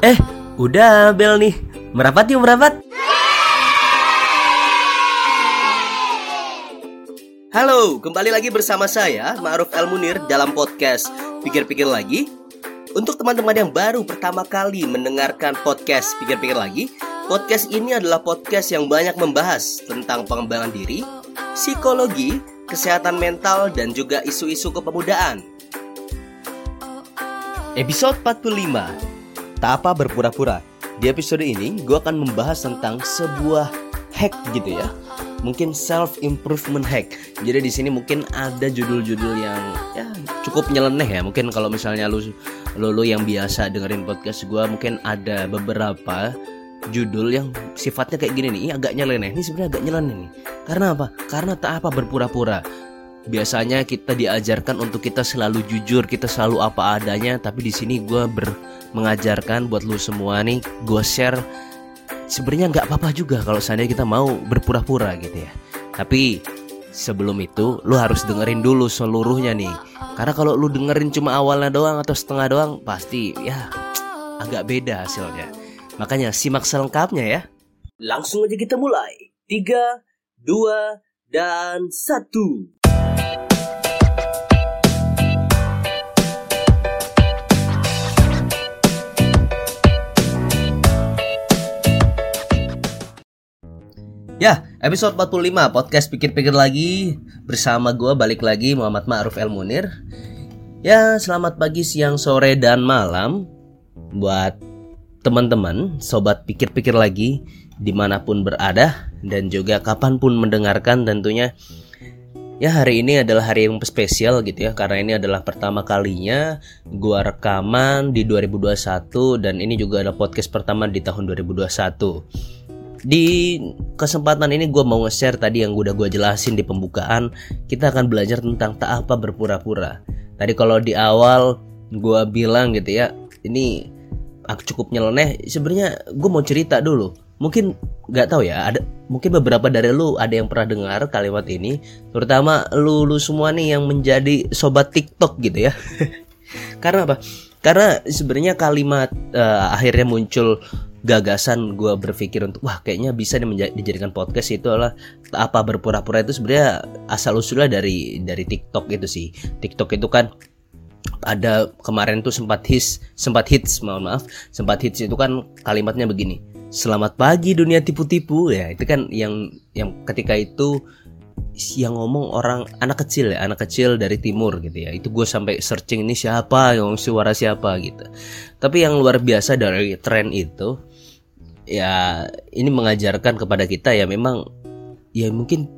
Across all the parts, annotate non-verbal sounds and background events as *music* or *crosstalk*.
Eh, udah bel nih. Merapat yuk merapat. Halo, kembali lagi bersama saya Ma'ruf El Munir dalam podcast Pikir-pikir lagi. Untuk teman-teman yang baru pertama kali mendengarkan podcast Pikir-pikir lagi, podcast ini adalah podcast yang banyak membahas tentang pengembangan diri, psikologi, kesehatan mental dan juga isu-isu kepemudaan. Episode 45 Tak apa berpura-pura. Di episode ini gue akan membahas tentang sebuah hack gitu ya. Mungkin self improvement hack. Jadi di sini mungkin ada judul-judul yang ya cukup nyeleneh ya. Mungkin kalau misalnya lu, lu, lu yang biasa dengerin podcast gue Mungkin ada beberapa judul yang sifatnya kayak gini nih. Ini agak nyeleneh. Ini sebenarnya agak nyeleneh nih. Karena apa? Karena tak apa berpura-pura biasanya kita diajarkan untuk kita selalu jujur, kita selalu apa adanya, tapi di sini gue ber mengajarkan buat lu semua nih, gue share sebenarnya nggak apa-apa juga kalau seandainya kita mau berpura-pura gitu ya. Tapi sebelum itu lu harus dengerin dulu seluruhnya nih. Karena kalau lu dengerin cuma awalnya doang atau setengah doang, pasti ya agak beda hasilnya. Makanya simak selengkapnya ya. Langsung aja kita mulai. 3, 2, dan 1. Ya, episode 45 podcast pikir-pikir lagi bersama gue balik lagi Muhammad Ma'ruf El Munir. Ya, selamat pagi, siang, sore, dan malam buat teman-teman, sobat pikir-pikir lagi di mana pun berada dan juga kapan pun mendengarkan tentunya. Ya hari ini adalah hari yang spesial gitu ya karena ini adalah pertama kalinya gua rekaman di 2021 dan ini juga adalah podcast pertama di tahun 2021 di kesempatan ini gue mau nge-share tadi yang udah gue jelasin di pembukaan. Kita akan belajar tentang tak apa berpura-pura. Tadi kalau di awal gue bilang gitu ya Ini aku cukup nyeleneh. Sebenarnya gue mau cerita dulu. Mungkin gak tahu ya ada Mungkin beberapa dari lu ada yang pernah dengar kalimat ini. Terutama lu, lu semua nih yang menjadi sobat tiktok gitu ya. *laughs* Karena apa? Karena sebenarnya kalimat uh, akhirnya muncul gagasan gue berpikir untuk wah kayaknya bisa dijadikan podcast itu adalah apa berpura-pura itu sebenarnya asal usulnya dari dari TikTok itu sih. TikTok itu kan ada kemarin tuh sempat hits sempat hits mohon maaf sempat hits itu kan kalimatnya begini selamat pagi dunia tipu-tipu. Ya itu kan yang yang ketika itu yang ngomong orang anak kecil ya anak kecil dari timur gitu ya. Itu gue sampai searching ini siapa yang suara siapa gitu. Tapi yang luar biasa dari tren itu ya ini mengajarkan kepada kita ya memang ya mungkin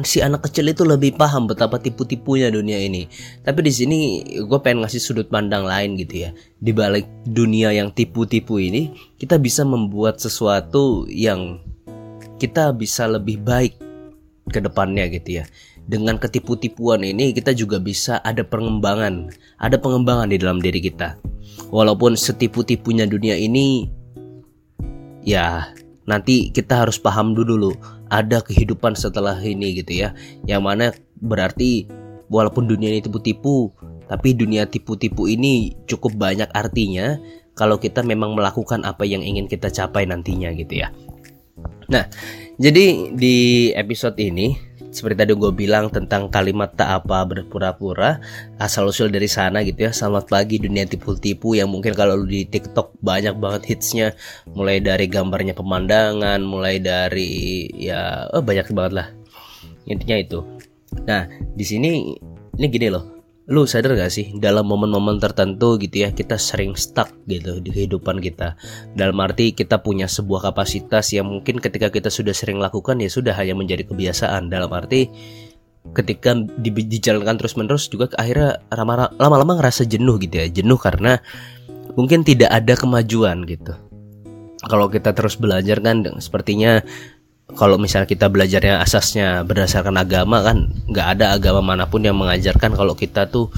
si anak kecil itu lebih paham betapa tipu-tipunya dunia ini. Tapi di sini gue pengen ngasih sudut pandang lain gitu ya. Di balik dunia yang tipu-tipu ini, kita bisa membuat sesuatu yang kita bisa lebih baik ke depannya gitu ya. Dengan ketipu-tipuan ini kita juga bisa ada pengembangan, ada pengembangan di dalam diri kita. Walaupun setipu-tipunya dunia ini ya nanti kita harus paham dulu ada kehidupan setelah ini gitu ya. Yang mana berarti walaupun dunia ini tipu-tipu tapi dunia tipu-tipu ini cukup banyak artinya kalau kita memang melakukan apa yang ingin kita capai nantinya gitu ya. Nah jadi di episode ini seperti tadi gue bilang tentang kalimat tak apa berpura-pura asal usul dari sana gitu ya. Selamat pagi dunia tipu-tipu yang mungkin kalau lu di TikTok banyak banget hitsnya. Mulai dari gambarnya pemandangan mulai dari ya oh, banyak banget lah. Intinya itu. Nah di sini ini gini loh lu sadar gak sih dalam momen-momen tertentu gitu ya kita sering stuck gitu di kehidupan kita. Dalam arti kita punya sebuah kapasitas yang mungkin ketika kita sudah sering lakukan ya sudah hanya menjadi kebiasaan. Dalam arti ketika di, dijalankan terus menerus juga akhirnya lama-lama ngerasa jenuh gitu ya. Jenuh karena mungkin tidak ada kemajuan gitu. Kalau kita terus belajar kan sepertinya kalau misalnya kita belajarnya asasnya berdasarkan agama kan nggak ada agama mana pun yang mengajarkan kalau kita tuh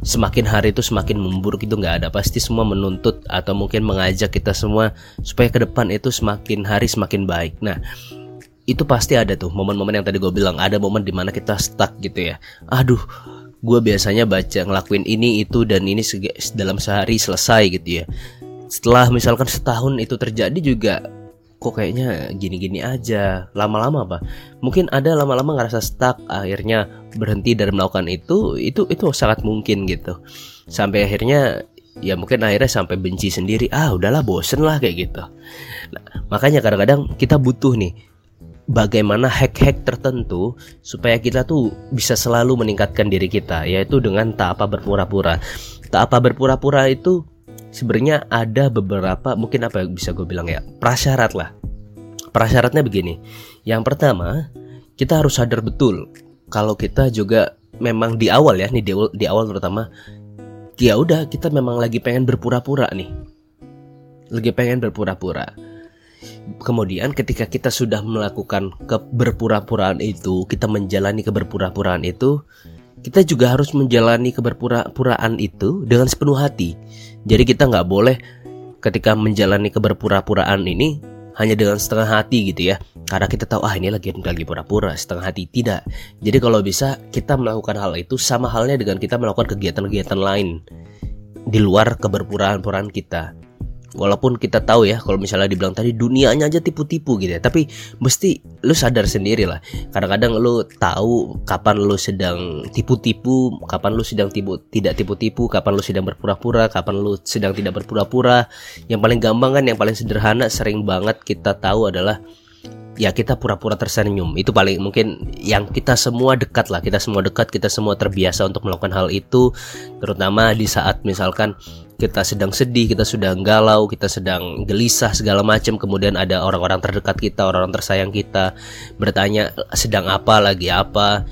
semakin hari itu semakin memburuk itu nggak ada. Pasti semua menuntut atau mungkin mengajak kita semua supaya ke depan itu semakin hari semakin baik. Nah itu pasti ada tuh momen-momen yang tadi gue bilang. Ada momen di mana kita stuck gitu ya. Aduh gue biasanya baca ngelakuin ini itu dan ini dalam sehari selesai gitu ya. Setelah misalkan setahun itu terjadi juga kok kayaknya gini-gini aja. Lama-lama apa mungkin ada lama-lama ngerasa stuck akhirnya berhenti dari melakukan itu itu itu sangat mungkin gitu. Sampai akhirnya ya mungkin akhirnya sampai benci sendiri. Ah udahlah bosen lah kayak gitu. Nah, makanya kadang-kadang kita butuh nih bagaimana hack-hack tertentu supaya kita tuh bisa selalu meningkatkan diri kita yaitu dengan tak apa berpura-pura. Tak apa berpura-pura itu sebenarnya ada beberapa mungkin apa yang bisa gue bilang ya prasyarat lah. Prasyaratnya begini. Yang pertama kita harus sadar betul kalau kita juga memang di awal ya nih di awal, di awal terutama ya udah kita memang lagi pengen berpura-pura nih. Lagi pengen berpura-pura. Kemudian ketika kita sudah melakukan keberpura-puraan itu kita menjalani keberpura-puraan itu kita juga harus menjalani keberpura-puraan itu dengan sepenuh hati. Jadi kita nggak boleh ketika menjalani keberpura-puraan ini hanya dengan setengah hati gitu ya. Karena kita tahu ah ini lagi lagi pura-pura, setengah hati tidak. Jadi kalau bisa kita melakukan hal itu sama halnya dengan kita melakukan kegiatan-kegiatan lain di luar keberpuraan-puraan kita walaupun kita tahu ya kalau misalnya dibilang tadi dunianya aja tipu-tipu gitu ya. Tapi mesti lu sadar sendiri lah. Kadang-kadang lu tahu kapan lu sedang tipu-tipu kapan lu sedang tipu tidak tipu-tipu kapan lu sedang berpura-pura kapan lu sedang tidak berpura-pura. Yang paling gampang kan yang paling sederhana sering banget kita tahu adalah ya kita pura-pura tersenyum. Itu paling mungkin yang kita semua dekat lah. Kita semua dekat kita semua terbiasa untuk melakukan hal itu. Terutama di saat misalkan kita sedang sedih kita sedang galau kita sedang gelisah segala macam. Kemudian ada orang-orang terdekat kita orang-orang tersayang kita. Bertanya sedang apa? Lagi apa?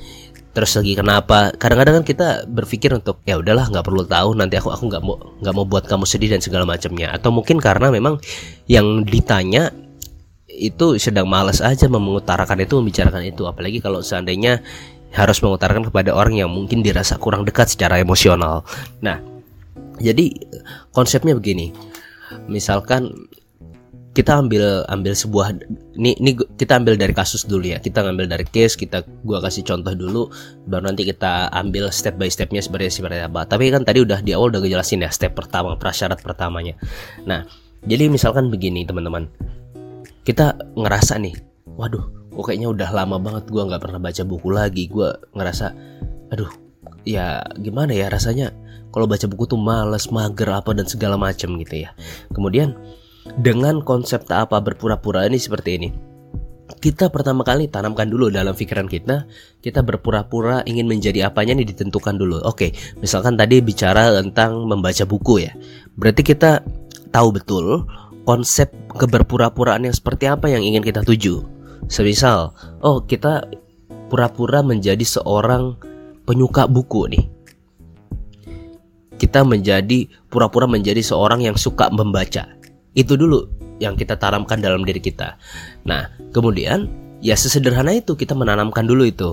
Terus lagi kenapa? Kadang-kadang kan kita berpikir untuk ya udahlah nggak perlu tahu. Nanti aku aku nggak mau nggak mau buat kamu sedih dan segala macamnya. Atau mungkin karena memang yang ditanya itu sedang malas aja mengutarakan itu membicarakan itu apalagi kalau seandainya harus mengutarakan kepada orang yang mungkin dirasa kurang dekat secara emosional. Nah, jadi konsepnya begini. Misalkan kita ambil ambil sebuah ini ini kita ambil dari kasus dulu ya. Kita ngambil dari case, kita gua kasih contoh dulu baru nanti kita ambil step by stepnya seperti seperti apa. Tapi kan tadi udah di awal udah ngejelasin ya step pertama, prasyarat pertamanya. Nah, jadi misalkan begini teman-teman kita ngerasa nih waduh kok kayaknya udah lama banget gue nggak pernah baca buku lagi. Gue ngerasa aduh ya gimana ya rasanya kalau baca buku tuh males mager apa dan segala macam gitu ya. Kemudian dengan konsep tak apa berpura-pura ini seperti ini kita pertama kali tanamkan dulu dalam pikiran kita kita berpura-pura ingin menjadi apanya nih ditentukan dulu. Oke misalkan tadi bicara tentang membaca buku ya. Berarti kita tahu betul konsep keberpura-puraan yang seperti apa yang ingin kita tuju. Semisal, oh kita pura-pura menjadi seorang penyuka buku nih. Kita menjadi pura-pura menjadi seorang yang suka membaca. Itu dulu yang kita tanamkan dalam diri kita. Nah, kemudian ya sesederhana itu kita menanamkan dulu itu.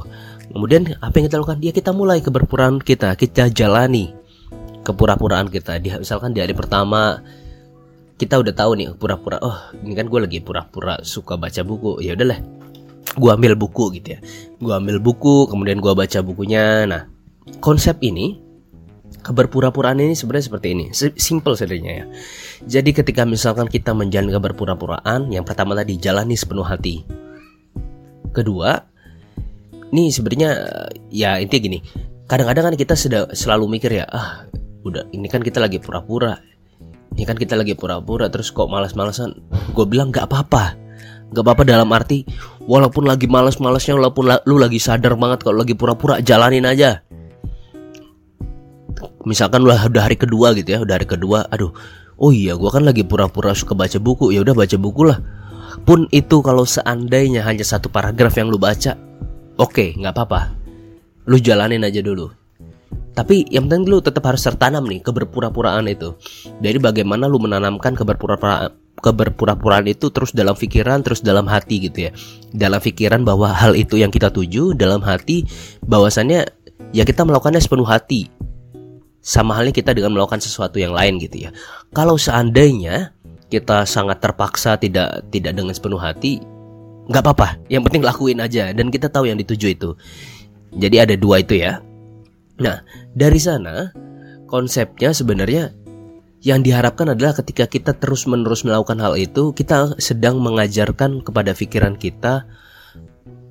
Kemudian apa yang kita lakukan? Ya kita mulai keberpuraan kita, kita jalani kepura-puraan kita. Misalkan di hari pertama kita udah tahu nih pura-pura oh ini kan gue lagi pura-pura suka baca buku. Ya udahlah gue ambil buku gitu ya. Gue ambil buku kemudian gue baca bukunya. Nah konsep ini keberpura-puraan ini sebenarnya seperti ini. Simple sebenarnya ya. Jadi ketika misalkan kita menjalani keberpura-puraan yang pertama tadi jalani sepenuh hati. Kedua ini sebenarnya ya intinya gini. Kadang-kadang kan kita sudah selalu mikir ya ah udah ini kan kita lagi pura-pura ya kan kita lagi pura-pura terus kok malas-malasan gue bilang gak apa-apa. Gak apa-apa dalam arti walaupun lagi malas-malasnya walaupun lu lagi sadar banget kalau lagi pura-pura jalanin aja. Misalkan lu udah hari kedua gitu ya udah hari kedua aduh oh iya gue kan lagi pura-pura suka baca buku. Ya udah baca buku lah. Pun itu kalau seandainya hanya satu paragraf yang lu baca oke okay, nggak apa-apa. Lu jalanin aja dulu tapi yang penting lu tetap harus tertanam nih keberpura-puraan itu. Dari bagaimana lu menanamkan keberpura-puraan keberpura-puraan itu terus dalam pikiran, terus dalam hati gitu ya. Dalam pikiran bahwa hal itu yang kita tuju, dalam hati bahwasannya ya kita melakukannya sepenuh hati. Sama halnya kita dengan melakukan sesuatu yang lain gitu ya. Kalau seandainya kita sangat terpaksa tidak tidak dengan sepenuh hati, nggak apa-apa. Yang penting lakuin aja dan kita tahu yang dituju itu. Jadi ada dua itu ya Nah, dari sana konsepnya sebenarnya yang diharapkan adalah ketika kita terus-menerus melakukan hal itu, kita sedang mengajarkan kepada pikiran kita,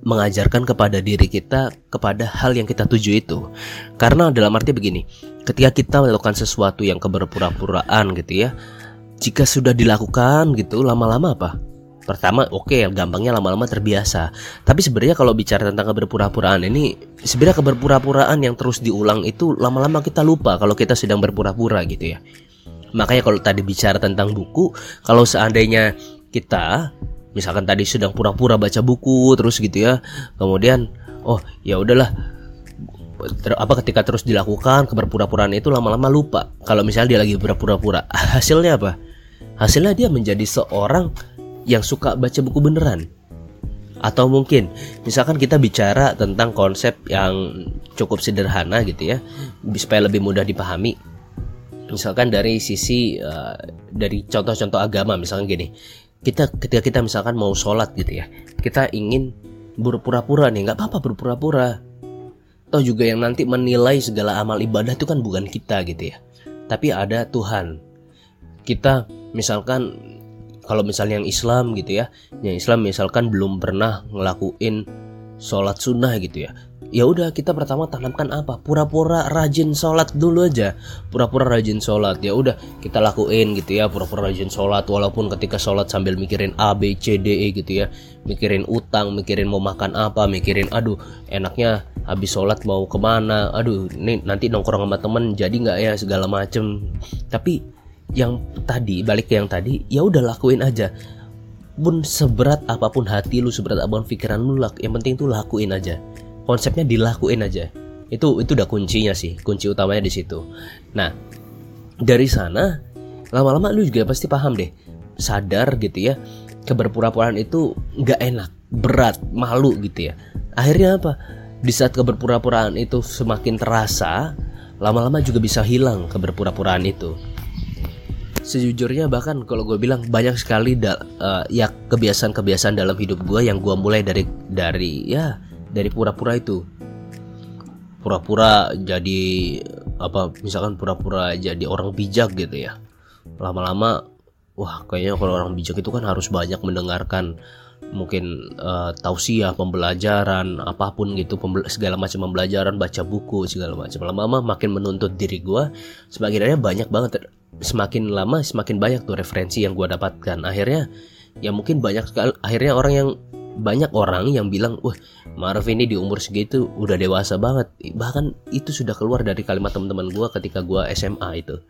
mengajarkan kepada diri kita kepada hal yang kita tuju itu. Karena dalam arti begini, ketika kita melakukan sesuatu yang keberpura-puraan gitu ya, jika sudah dilakukan gitu, lama-lama apa? Pertama, oke, okay, gampangnya lama-lama terbiasa. Tapi sebenarnya kalau bicara tentang keberpura-puraan ini, sebenarnya keberpura-puraan yang terus diulang itu lama-lama kita lupa kalau kita sedang berpura-pura gitu ya. Makanya kalau tadi bicara tentang buku, kalau seandainya kita misalkan tadi sedang pura-pura baca buku terus gitu ya, kemudian oh ya udahlah ter, apa ketika terus dilakukan keberpura-puraan itu lama-lama lupa kalau misalnya dia lagi pura-pura *laughs* hasilnya apa hasilnya dia menjadi seorang yang suka baca buku beneran. Atau mungkin misalkan kita bicara tentang konsep yang cukup sederhana gitu ya supaya lebih mudah dipahami. Misalkan dari sisi uh, dari contoh-contoh agama misalkan gini. Kita ketika kita misalkan mau sholat gitu ya kita ingin berpura-pura nih nggak apa-apa berpura-pura. Atau juga yang nanti menilai segala amal ibadah itu kan bukan kita gitu ya. Tapi ada Tuhan. Kita misalkan kalau misalnya yang Islam gitu ya yang Islam misalkan belum pernah ngelakuin sholat sunnah gitu ya ya udah kita pertama tanamkan apa? Pura-pura rajin sholat dulu aja. Pura-pura rajin sholat ya udah kita lakuin gitu ya pura-pura rajin sholat. Walaupun ketika sholat sambil mikirin A B C D E gitu ya mikirin utang mikirin mau makan apa mikirin aduh enaknya habis sholat mau ke mana? Aduh ini nanti nongkrong sama temen jadi nggak ya segala macem. Tapi yang tadi balik ke yang tadi ya udah lakuin aja. Pun seberat apa pun hati lu seberat apa pun pikiran lu yang penting tuh lakuin aja. Konsepnya dilakuin aja. Itu itu udah kuncinya sih kunci utamanya di situ. Nah dari sana lama-lama lu juga pasti paham deh. Sadar gitu ya keberpura-puraan itu nggak enak berat malu gitu ya. Akhirnya apa? Di saat keberpura-puraan itu semakin terasa lama-lama juga bisa hilang keberpura-puraan itu sejujurnya bahkan kalau gue bilang banyak sekali da, uh, ya kebiasaan-kebiasaan dalam hidup gue yang gue mulai dari dari ya dari pura-pura itu. Pura-pura jadi apa misalkan pura-pura jadi orang bijak gitu ya. Lama-lama wah kayaknya kalau orang bijak itu kan harus banyak mendengarkan mungkin uh, tausiah pembelajaran apa pun gitu segala macam pembelajaran baca buku segala macam. Lama-lama makin menuntut diri gue semakin banyak banget semakin lama semakin banyak tuh referensi yang gue dapatkan akhirnya ya mungkin banyak sekali akhirnya orang yang banyak orang yang bilang, wah Marv ini di umur segitu udah dewasa banget. Bahkan itu sudah keluar dari kalimat teman-teman gue ketika gue SMA itu.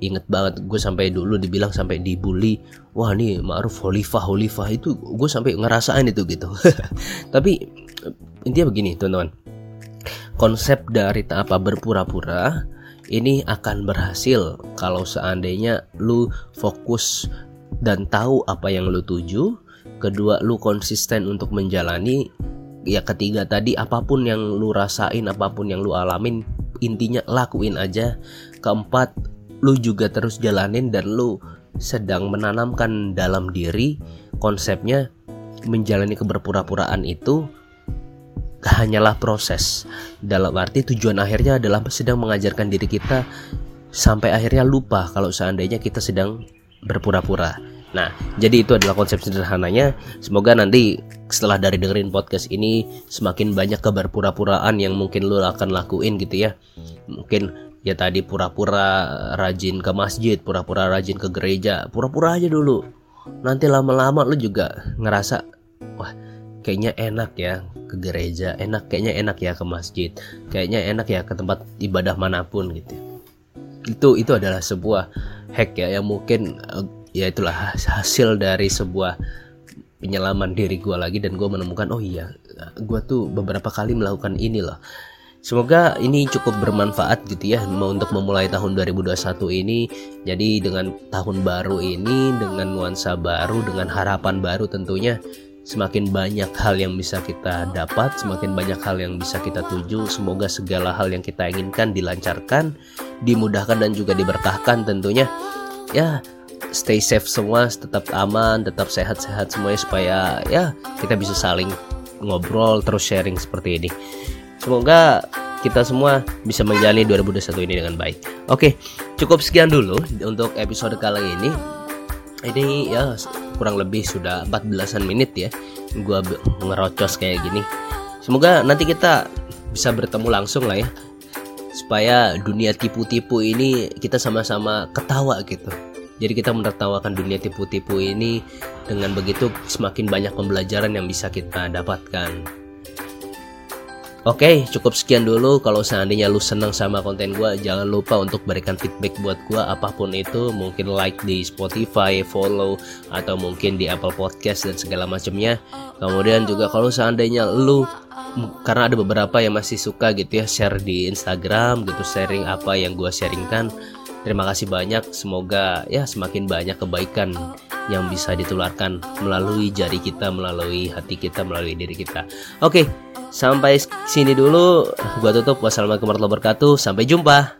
Ingat banget gue sampai dulu dibilang sampai dibully Wah nih Ma'ruf Holifah Holifah itu gue sampai ngerasain itu gitu *laughs* Tapi intinya begini teman-teman Konsep dari tak apa berpura-pura ini akan berhasil kalau seandainya lu fokus dan tahu apa yang lu tuju. Kedua lu konsisten untuk menjalani. Ya ketiga tadi apa pun yang lu rasain apa pun yang lu alamin intinya lakuin aja. Keempat lu juga terus jalanin dan lu sedang menanamkan dalam diri konsepnya menjalani keberpura-puraan itu hanyalah proses dalam arti tujuan akhirnya adalah sedang mengajarkan diri kita sampai akhirnya lupa kalau seandainya kita sedang berpura-pura Nah, jadi itu adalah konsep sederhananya. Semoga nanti setelah dari dengerin podcast ini semakin banyak keberpura-puraan yang mungkin lo akan lakuin gitu ya. Mungkin ya tadi pura-pura rajin ke masjid, pura-pura rajin ke gereja, pura-pura aja dulu. Nanti lama-lama lo juga ngerasa kayaknya enak ya ke gereja, enak kayaknya enak ya ke masjid, kayaknya enak ya ke tempat ibadah mana pun gitu. Itu itu adalah sebuah hack ya yang mungkin uh, ya itulah hasil dari sebuah penyelaman diri gue lagi dan gue menemukan oh iya gue tuh beberapa kali melakukan ini loh Semoga ini cukup bermanfaat gitu ya untuk memulai tahun 2021 ini. Jadi dengan tahun baru ini dengan nuansa baru, dengan harapan baru tentunya semakin banyak hal yang bisa kita dapat, semakin banyak hal yang bisa kita tuju. Semoga segala hal yang kita inginkan dilancarkan, dimudahkan dan juga diberkahkan tentunya. Ya, stay safe semua tetap aman tetap sehat-sehat semuanya supaya ya kita bisa saling ngobrol terus sharing seperti ini semoga kita semua bisa menjalani 2021 ini dengan baik. Oke, cukup sekian dulu untuk episode kali ini. Ini ya kurang lebih sudah 14-an menit ya. Gua ngerocos kayak gini. Semoga nanti kita bisa bertemu langsung lah ya. Supaya dunia tipu-tipu ini kita sama-sama ketawa gitu. Jadi kita menertawakan dunia tipu-tipu ini dengan begitu semakin banyak pembelajaran yang bisa kita dapatkan. Oke, cukup sekian dulu. Kalau seandainya lu senang sama konten gue, jangan lupa untuk berikan feedback buat gue apa pun itu. Mungkin like di Spotify, follow, atau mungkin di Apple Podcast dan segala macamnya. Kemudian juga kalau seandainya lu karena ada beberapa yang masih suka gitu ya share di Instagram gitu sharing apa yang gue sharingkan Terima kasih banyak, semoga ya semakin banyak kebaikan yang bisa ditularkan melalui jari kita, melalui hati kita, melalui diri kita. Oke, sampai sini dulu. Gua tutup. Wassalamualaikum warahmatullahi wabarakatuh. Sampai jumpa.